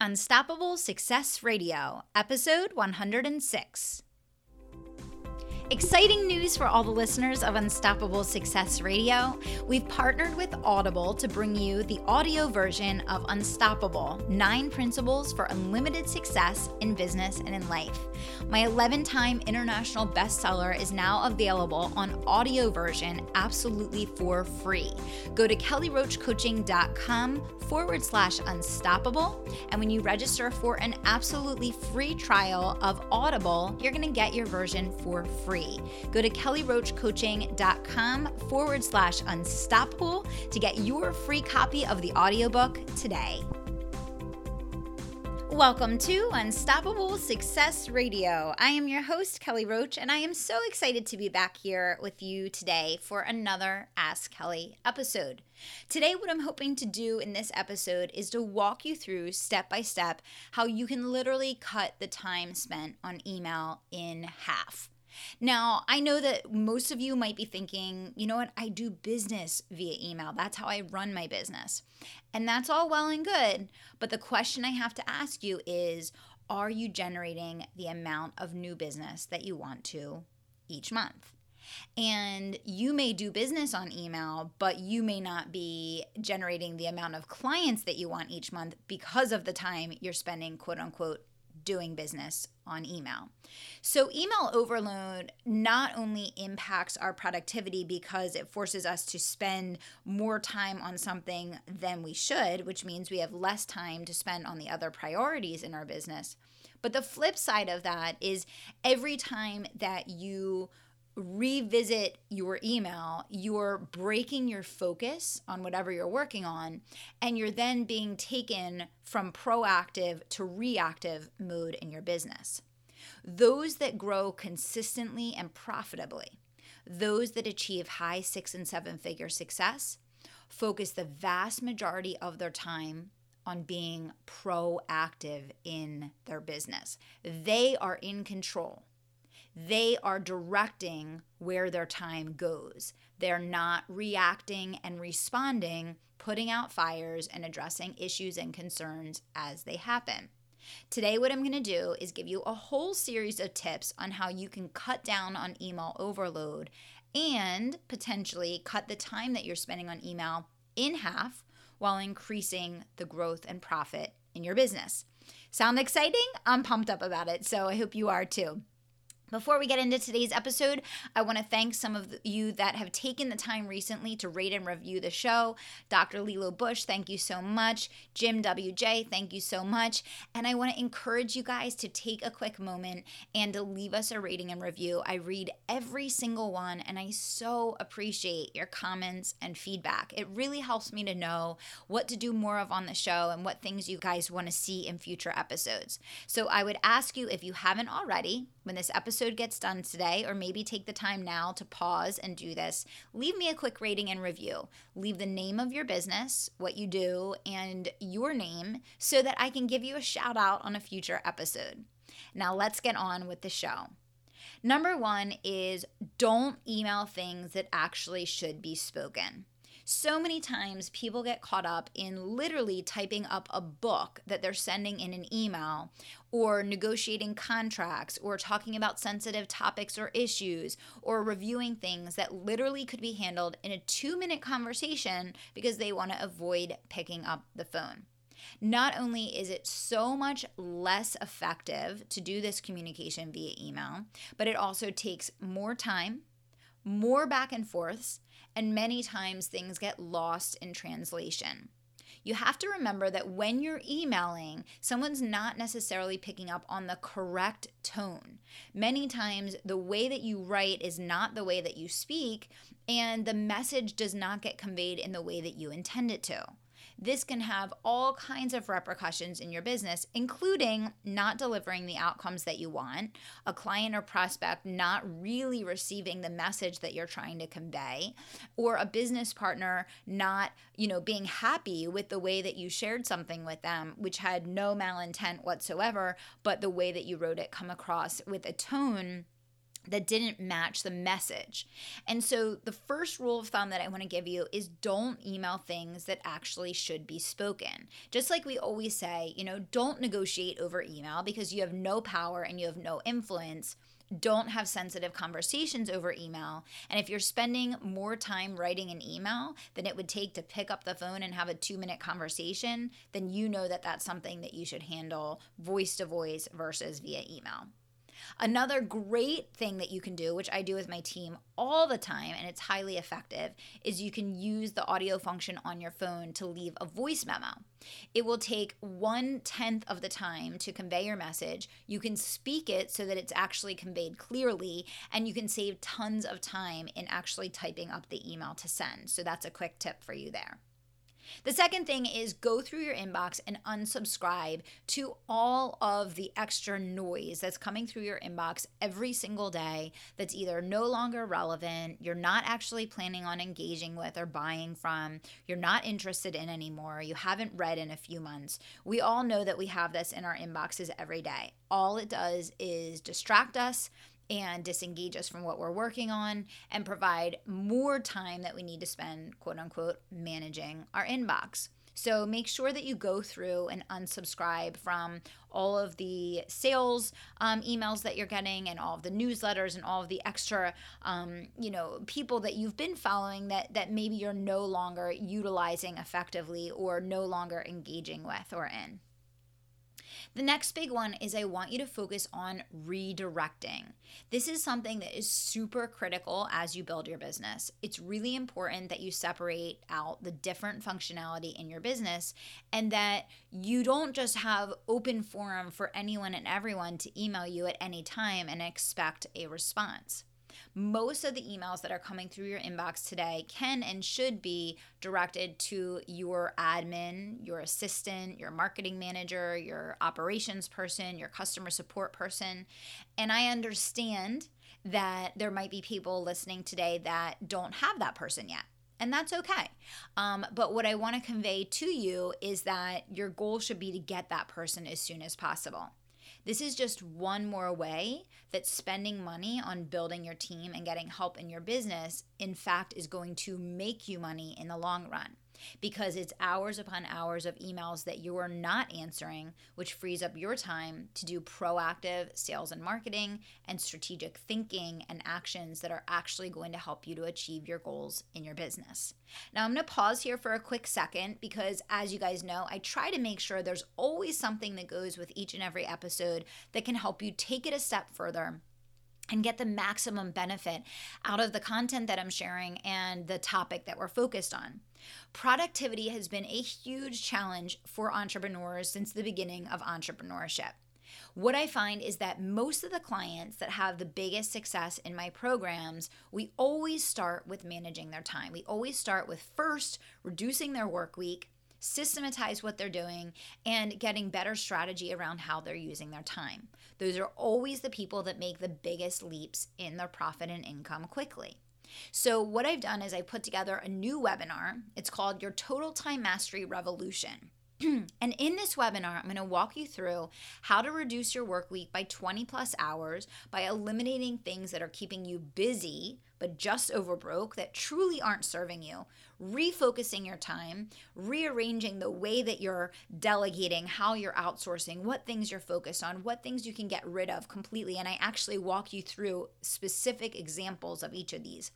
Unstoppable Success Radio, episode 106. Exciting news for all the listeners of Unstoppable Success Radio. We've partnered with Audible to bring you the audio version of Unstoppable Nine Principles for Unlimited Success in Business and in Life. My 11 time international bestseller is now available on audio version absolutely for free. Go to kellyroachcoaching.com forward slash unstoppable. And when you register for an absolutely free trial of Audible, you're going to get your version for free free. Go to kellyroachcoaching.com forward slash unstoppable to get your free copy of the audiobook today. Welcome to Unstoppable Success Radio. I am your host, Kelly Roach, and I am so excited to be back here with you today for another Ask Kelly episode. Today, what I'm hoping to do in this episode is to walk you through step by step how you can literally cut the time spent on email in half. Now, I know that most of you might be thinking, you know what, I do business via email. That's how I run my business. And that's all well and good. But the question I have to ask you is are you generating the amount of new business that you want to each month? And you may do business on email, but you may not be generating the amount of clients that you want each month because of the time you're spending, quote unquote, doing business on email. So, email overload not only impacts our productivity because it forces us to spend more time on something than we should, which means we have less time to spend on the other priorities in our business. But the flip side of that is every time that you revisit your email, you're breaking your focus on whatever you're working on, and you're then being taken from proactive to reactive mode in your business. Those that grow consistently and profitably, those that achieve high six and seven figure success, focus the vast majority of their time on being proactive in their business. They are in control they are directing where their time goes. They're not reacting and responding, putting out fires, and addressing issues and concerns as they happen. Today, what I'm going to do is give you a whole series of tips on how you can cut down on email overload and potentially cut the time that you're spending on email in half while increasing the growth and profit in your business. Sound exciting? I'm pumped up about it, so I hope you are too. Before we get into today's episode, I want to thank some of you that have taken the time recently to rate and review the show. Dr. Lilo Bush, thank you so much. Jim WJ, thank you so much. And I want to encourage you guys to take a quick moment and to leave us a rating and review. I read every single one and I so appreciate your comments and feedback. It really helps me to know what to do more of on the show and what things you guys want to see in future episodes. So I would ask you if you haven't already, when this episode gets done today, or maybe take the time now to pause and do this, leave me a quick rating and review. Leave the name of your business, what you do, and your name so that I can give you a shout out on a future episode. Now, let's get on with the show. Number one is don't email things that actually should be spoken. So many times people get caught up in literally typing up a book that they're sending in an email or negotiating contracts or talking about sensitive topics or issues or reviewing things that literally could be handled in a two minute conversation because they want to avoid picking up the phone. Not only is it so much less effective to do this communication via email, but it also takes more time, more back and forths, and many times things get lost in translation. You have to remember that when you're emailing, someone's not necessarily picking up on the correct tone. Many times, the way that you write is not the way that you speak, and the message does not get conveyed in the way that you intend it to. This can have all kinds of repercussions in your business, including not delivering the outcomes that you want, a client or prospect not really receiving the message that you're trying to convey, or a business partner not, you know, being happy with the way that you shared something with them, which had no malintent whatsoever, but the way that you wrote it come across with a tone that didn't match the message. And so, the first rule of thumb that I want to give you is don't email things that actually should be spoken. Just like we always say, you know, don't negotiate over email because you have no power and you have no influence. Don't have sensitive conversations over email. And if you're spending more time writing an email than it would take to pick up the phone and have a two minute conversation, then you know that that's something that you should handle voice to voice versus via email. Another great thing that you can do, which I do with my team all the time, and it's highly effective, is you can use the audio function on your phone to leave a voice memo. It will take one tenth of the time to convey your message. You can speak it so that it's actually conveyed clearly, and you can save tons of time in actually typing up the email to send. So that's a quick tip for you there. The second thing is go through your inbox and unsubscribe to all of the extra noise that's coming through your inbox every single day that's either no longer relevant, you're not actually planning on engaging with or buying from, you're not interested in anymore, you haven't read in a few months. We all know that we have this in our inboxes every day. All it does is distract us and disengage us from what we're working on and provide more time that we need to spend, quote unquote, managing our inbox. So make sure that you go through and unsubscribe from all of the sales um, emails that you're getting and all of the newsletters and all of the extra, um, you know, people that you've been following that that maybe you're no longer utilizing effectively or no longer engaging with or in. The next big one is I want you to focus on redirecting. This is something that is super critical as you build your business. It's really important that you separate out the different functionality in your business and that you don't just have open forum for anyone and everyone to email you at any time and expect a response most of the emails that are coming through your inbox today can and should be directed to your admin, your assistant, your marketing manager, your operations person, your customer support person. And I understand that there might be people listening today that don't have that person yet and that's okay. Um, but what I want to convey to you is that your goal should be to get that person as soon as possible. This is just one more way that spending money on building your team and getting help in your business, in fact, is going to make you money in the long run because it's hours upon hours of emails that you are not answering, which frees up your time to do proactive sales and marketing and strategic thinking and actions that are actually going to help you to achieve your goals in your business. Now, I'm going to pause here for a quick second because, as you guys know, I try to make sure there's always something that goes with each and every episode that can help you take it a step further and get the maximum benefit out of the content that I'm sharing and the topic that we're focused on. Productivity has been a huge challenge for entrepreneurs since the beginning of entrepreneurship. What I find is that most of the clients that have the biggest success in my programs, we always start with managing their time. We always start with first reducing their work week, systematize what they're doing, and getting better strategy around how they're using their time. Those are always the people that make the biggest leaps in their profit and income quickly. So, what I've done is I put together a new webinar. It's called Your Total Time Mastery Revolution. and in this webinar, I'm going to walk you through how to reduce your work week by 20 plus hours by eliminating things that are keeping you busy but just over broke that truly aren't serving you, refocusing your time, rearranging the way that you're delegating, how you're outsourcing, what things you're focused on, what things you can get rid of completely. And I actually walk you through specific examples of each of these.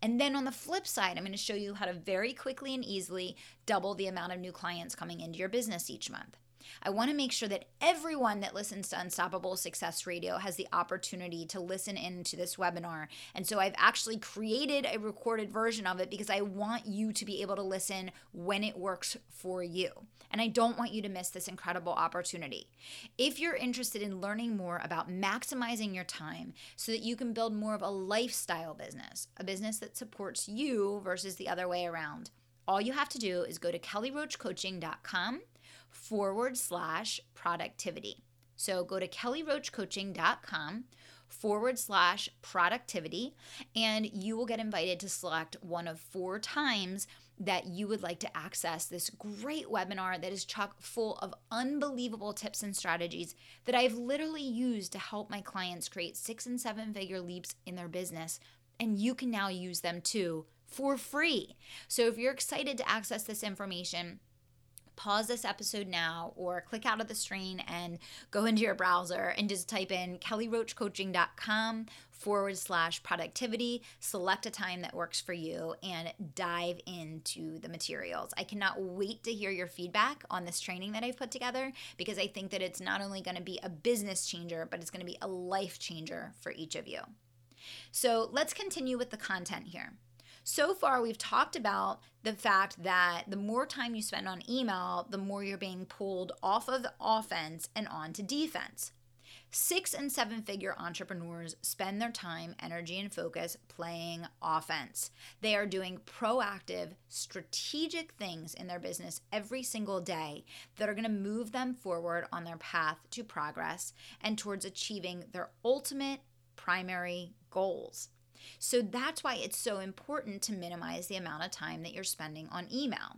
And then on the flip side, I'm going to show you how to very quickly and easily double the amount of new clients coming into your business each month. I want to make sure that everyone that listens to Unstoppable Success Radio has the opportunity to listen into this webinar. And so I've actually created a recorded version of it because I want you to be able to listen when it works for you. And I don't want you to miss this incredible opportunity. If you're interested in learning more about maximizing your time so that you can build more of a lifestyle business, a business that supports you versus the other way around, all you have to do is go to kellyroachcoaching.com forward slash productivity. So go to kellyroachcoaching.com forward slash productivity, and you will get invited to select one of four times that you would like to access this great webinar that is chock full of unbelievable tips and strategies that I've literally used to help my clients create six and seven figure leaps in their business. And you can now use them too for free. So if you're excited to access this information, pause this episode now or click out of the screen and go into your browser and just type in kellyroachcoaching.com forward slash productivity, select a time that works for you, and dive into the materials. I cannot wait to hear your feedback on this training that I've put together because I think that it's not only going to be a business changer, but it's going to be a life changer for each of you. So let's continue with the content here. So far, we've talked about the fact that the more time you spend on email, the more you're being pulled off of offense and onto defense. Six and seven figure entrepreneurs spend their time, energy, and focus playing offense. They are doing proactive, strategic things in their business every single day that are going to move them forward on their path to progress and towards achieving their ultimate primary goals. So that's why it's so important to minimize the amount of time that you're spending on email.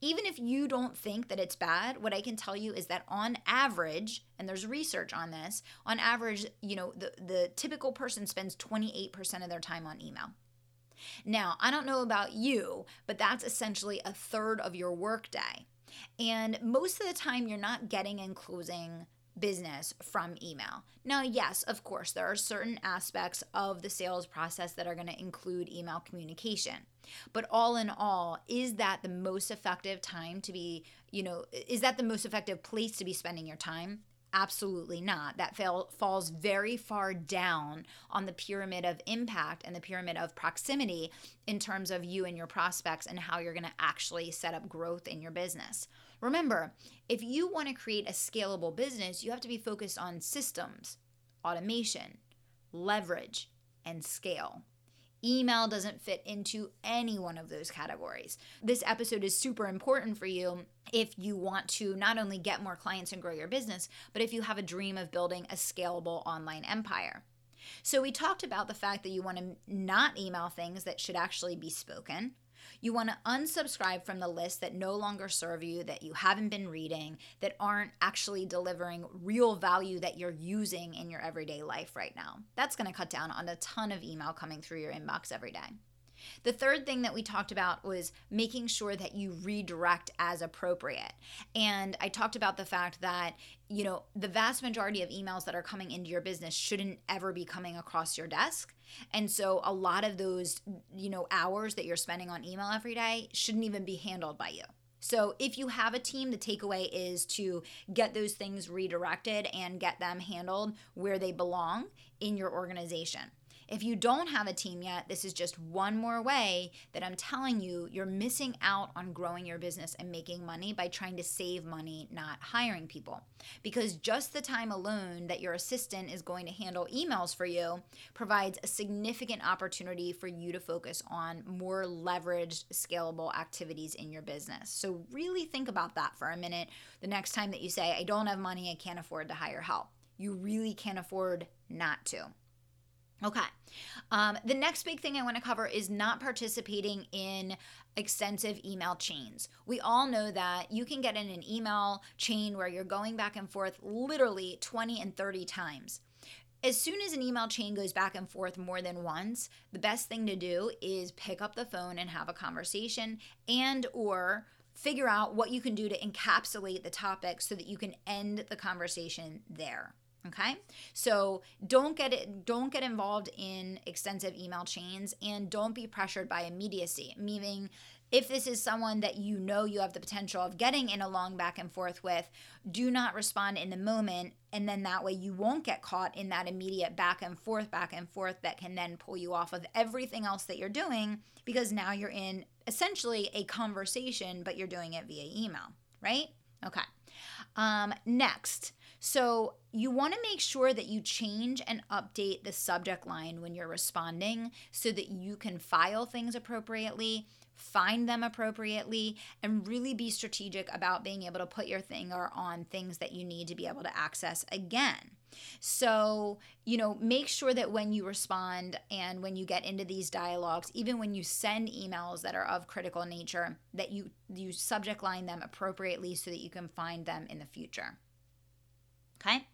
Even if you don't think that it's bad, what I can tell you is that on average, and there's research on this, on average, you know, the, the typical person spends 28% of their time on email. Now, I don't know about you, but that's essentially a third of your workday. And most of the time, you're not getting and closing business from email. Now, yes, of course, there are certain aspects of the sales process that are going to include email communication. But all in all, is that the most effective time to be, you know, is that the most effective place to be spending your time? Absolutely not. That fail, falls very far down on the pyramid of impact and the pyramid of proximity in terms of you and your prospects and how you're going to actually set up growth in your business. Remember, if you want to create a scalable business, you have to be focused on systems, automation, leverage, and scale. Email doesn't fit into any one of those categories. This episode is super important for you if you want to not only get more clients and grow your business, but if you have a dream of building a scalable online empire. So, we talked about the fact that you want to not email things that should actually be spoken. You want to unsubscribe from the list that no longer serve you, that you haven't been reading, that aren't actually delivering real value that you're using in your everyday life right now. That's going to cut down on a ton of email coming through your inbox every day. The third thing that we talked about was making sure that you redirect as appropriate. And I talked about the fact that, you know, the vast majority of emails that are coming into your business shouldn't ever be coming across your desk. And so a lot of those, you know, hours that you're spending on email every day shouldn't even be handled by you. So, if you have a team, the takeaway is to get those things redirected and get them handled where they belong in your organization. If you don't have a team yet, this is just one more way that I'm telling you you're missing out on growing your business and making money by trying to save money, not hiring people. Because just the time alone that your assistant is going to handle emails for you provides a significant opportunity for you to focus on more leveraged, scalable activities in your business. So, really think about that for a minute the next time that you say, I don't have money, I can't afford to hire help. You really can't afford not to. Okay. Um, the next big thing I want to cover is not participating in extensive email chains. We all know that you can get in an email chain where you're going back and forth literally 20 and 30 times. As soon as an email chain goes back and forth more than once, the best thing to do is pick up the phone and have a conversation and or figure out what you can do to encapsulate the topic so that you can end the conversation there okay? So don't get it don't get involved in extensive email chains and don't be pressured by immediacy. Meaning if this is someone that you know you have the potential of getting in a long back and forth with do not respond in the moment and then that way you won't get caught in that immediate back and forth back and forth that can then pull you off of everything else that you're doing because now you're in essentially a conversation but you're doing it via email right? Okay. Um, next. So, you want to make sure that you change and update the subject line when you're responding so that you can file things appropriately, find them appropriately, and really be strategic about being able to put your finger on things that you need to be able to access again. So, you know, make sure that when you respond and when you get into these dialogues, even when you send emails that are of critical nature, that you you subject line them appropriately so that you can find them in the future. Okay.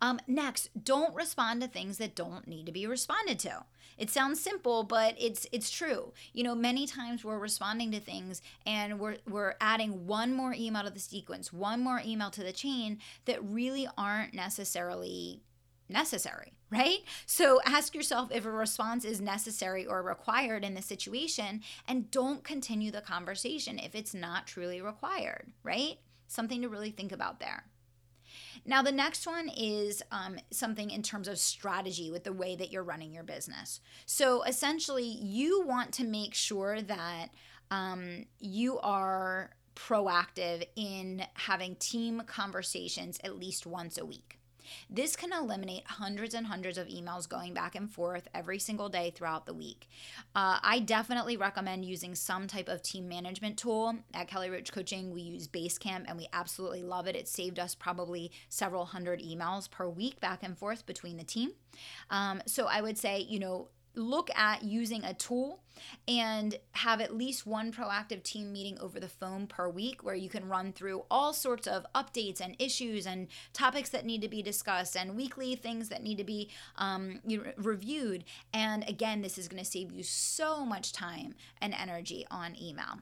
Um, next, don't respond to things that don't need to be responded to. It sounds simple, but it's it's true. You know, many times we're responding to things and we're we're adding one more email to the sequence, one more email to the chain that really aren't necessarily necessary, right? So ask yourself if a response is necessary or required in the situation and don't continue the conversation if it's not truly required, right? Something to really think about there. Now, the next one is um, something in terms of strategy with the way that you're running your business. So, essentially, you want to make sure that um, you are proactive in having team conversations at least once a week. This can eliminate hundreds and hundreds of emails going back and forth every single day throughout the week. Uh, I definitely recommend using some type of team management tool. At Kelly Roach Coaching, we use Basecamp and we absolutely love it. It saved us probably several hundred emails per week back and forth between the team. Um, so I would say, you know, look at using a tool and have at least one proactive team meeting over the phone per week where you can run through all sorts of updates and issues and topics that need to be discussed and weekly things that need to be um, reviewed. And again, this is going to save you so much time and energy on email.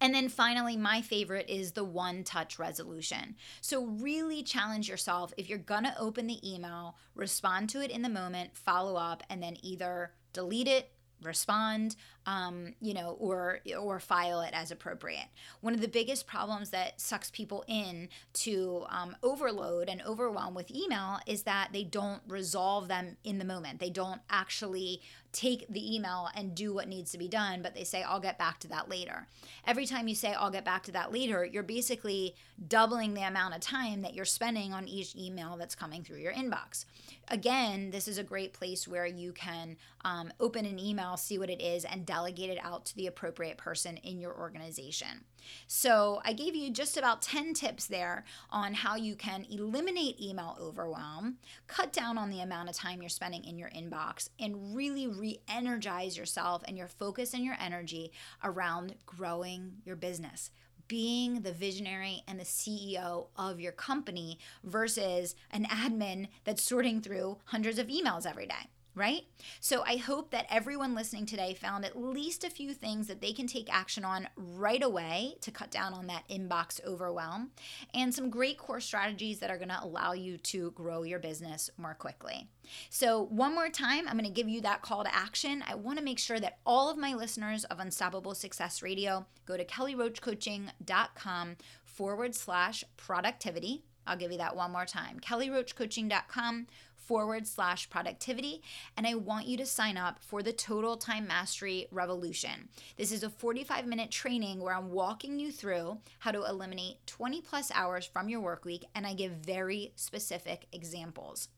And then finally, my favorite is the one touch resolution. So, really challenge yourself if you're gonna open the email, respond to it in the moment, follow up, and then either delete it, respond um, you know or or file it as appropriate. One of the biggest problems that sucks people in to um, overload and overwhelm with email is that they don't resolve them in the moment. They don't actually take the email and do what needs to be done but they say i'll get back to that later. Every time you say i'll get back to that later you're basically doubling the amount of time that you're spending on each email that's coming through your inbox. Again this is a great place where you can um, open an email see what it is and it out to the appropriate person in your organization. So, I gave you just about 10 tips there on how you can eliminate email overwhelm, cut down on the amount of time you're spending in your inbox, and really re energize yourself and your focus and your energy around growing your business being the visionary and the CEO of your company versus an admin that's sorting through hundreds of emails every day right? So I hope that everyone listening today found at least a few things that they can take action on right away to cut down on that inbox overwhelm and some great core strategies that are going to allow you to grow your business more quickly. So, one more time, I'm going to give you that call to action. I want to make sure that all of my listeners of Unstoppable Success Radio go to kellyroachcoaching.com forward slash productivity. I'll give you that one more time kellyroachcoaching.com forward slash productivity. And I want you to sign up for the Total Time Mastery Revolution. This is a 45 minute training where I'm walking you through how to eliminate 20 plus hours from your work week, and I give very specific examples.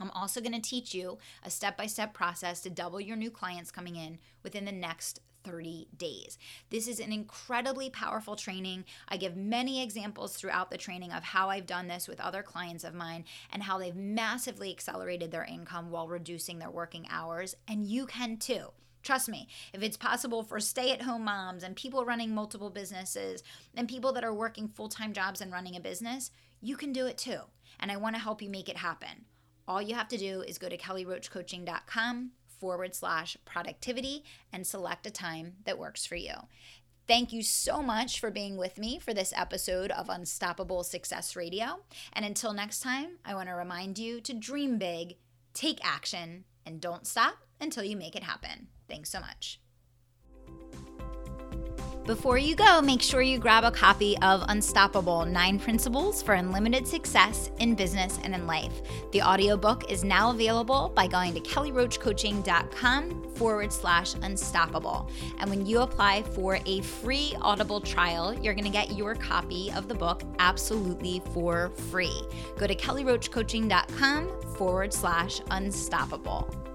I'm also going to teach you a step by step process to double your new clients coming in within the next 30 days. This is an incredibly powerful training. I give many examples throughout the training of how I've done this with other clients of mine and how they've massively accelerated their income while reducing their working hours. And you can too. Trust me, if it's possible for stay at home moms and people running multiple businesses and people that are working full time jobs and running a business, you can do it too. And I want to help you make it happen. All you have to do is go to kellyroachcoaching.com forward slash productivity and select a time that works for you. Thank you so much for being with me for this episode of Unstoppable Success Radio. And until next time, I want to remind you to dream big, take action, and don't stop until you make it happen. Thanks so much. Before you go, make sure you grab a copy of Unstoppable Nine Principles for Unlimited Success in Business and in Life. The audiobook is now available by going to kellyroachcoaching.com forward slash unstoppable. And when you apply for a free Audible trial, you're going to get your copy of the book absolutely for free. Go to kellyroachcoaching.com forward slash unstoppable.